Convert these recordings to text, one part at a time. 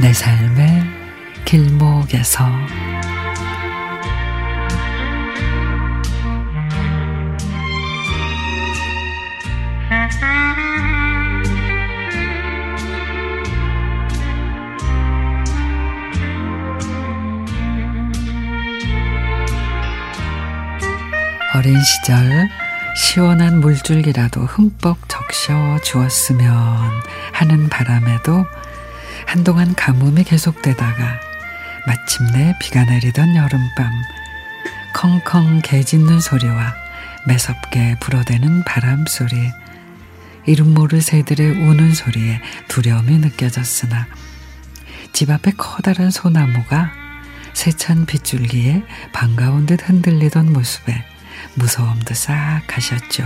내 삶의 길목에서. 어린 시절 시원한 물줄기라도 흠뻑 적셔 주었으면 하는 바람에도 한동안 가뭄이 계속되다가 마침내 비가 내리던 여름밤 컹컹 개 짖는 소리와 매섭게 불어대는 바람 소리 이름 모를 새들의 우는 소리에 두려움이 느껴졌으나 집 앞에 커다란 소나무가 세찬 빗줄기에 반가운 듯 흔들리던 모습에 무서움도 싹 가셨죠.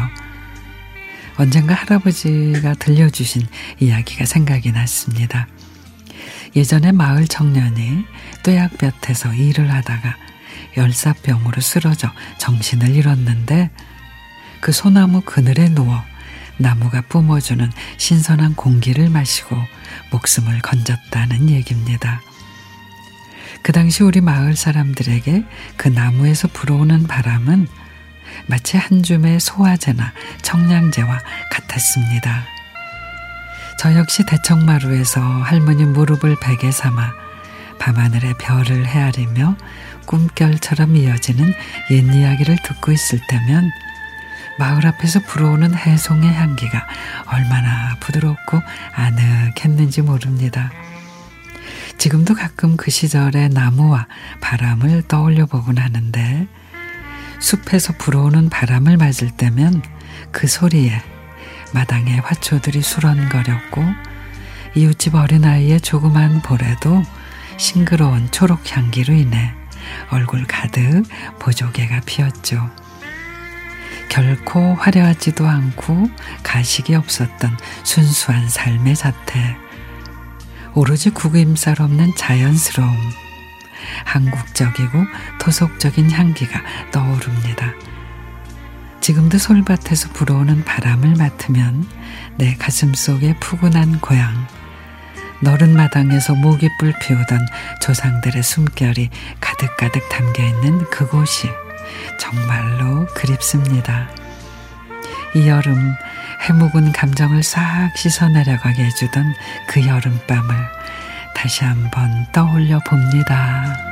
언젠가 할아버지가 들려주신 이야기가 생각이 났습니다. 예전에 마을 청년이 뙤약볕에서 일을 하다가 열사병으로 쓰러져 정신을 잃었는데 그 소나무 그늘에 누워 나무가 뿜어주는 신선한 공기를 마시고 목숨을 건졌다는 얘기입니다. 그 당시 우리 마을 사람들에게 그 나무에서 불어오는 바람은 마치 한 줌의 소화제나 청량제와 같았습니다. 저 역시 대청마루에서 할머니 무릎을 베개 삼아 밤하늘의 별을 헤아리며 꿈결처럼 이어지는 옛 이야기를 듣고 있을 때면 마을 앞에서 불어오는 해송의 향기가 얼마나 부드럽고 아늑했는지 모릅니다. 지금도 가끔 그 시절의 나무와 바람을 떠올려 보곤 하는데 숲에서 불어오는 바람을 맞을 때면 그 소리에 마당의 화초들이 수런거렸고 이웃집 어린아이의 조그만 볼에도 싱그러운 초록 향기로 인해 얼굴 가득 보조개가 피었죠. 결코 화려하지도 않고 가식이 없었던 순수한 삶의 자태. 오로지 구김살 없는 자연스러움. 한국적이고 토속적인 향기가 떠오릅니다. 지금도 솔밭에서 불어오는 바람을 맡으면 내 가슴 속에 푸근한 고향, 너른 마당에서 모기불 피우던 조상들의 숨결이 가득가득 담겨 있는 그곳이 정말로 그립습니다. 이 여름 해묵은 감정을 싹 씻어 내려가게 해주던 그 여름밤을 다시 한번 떠올려 봅니다.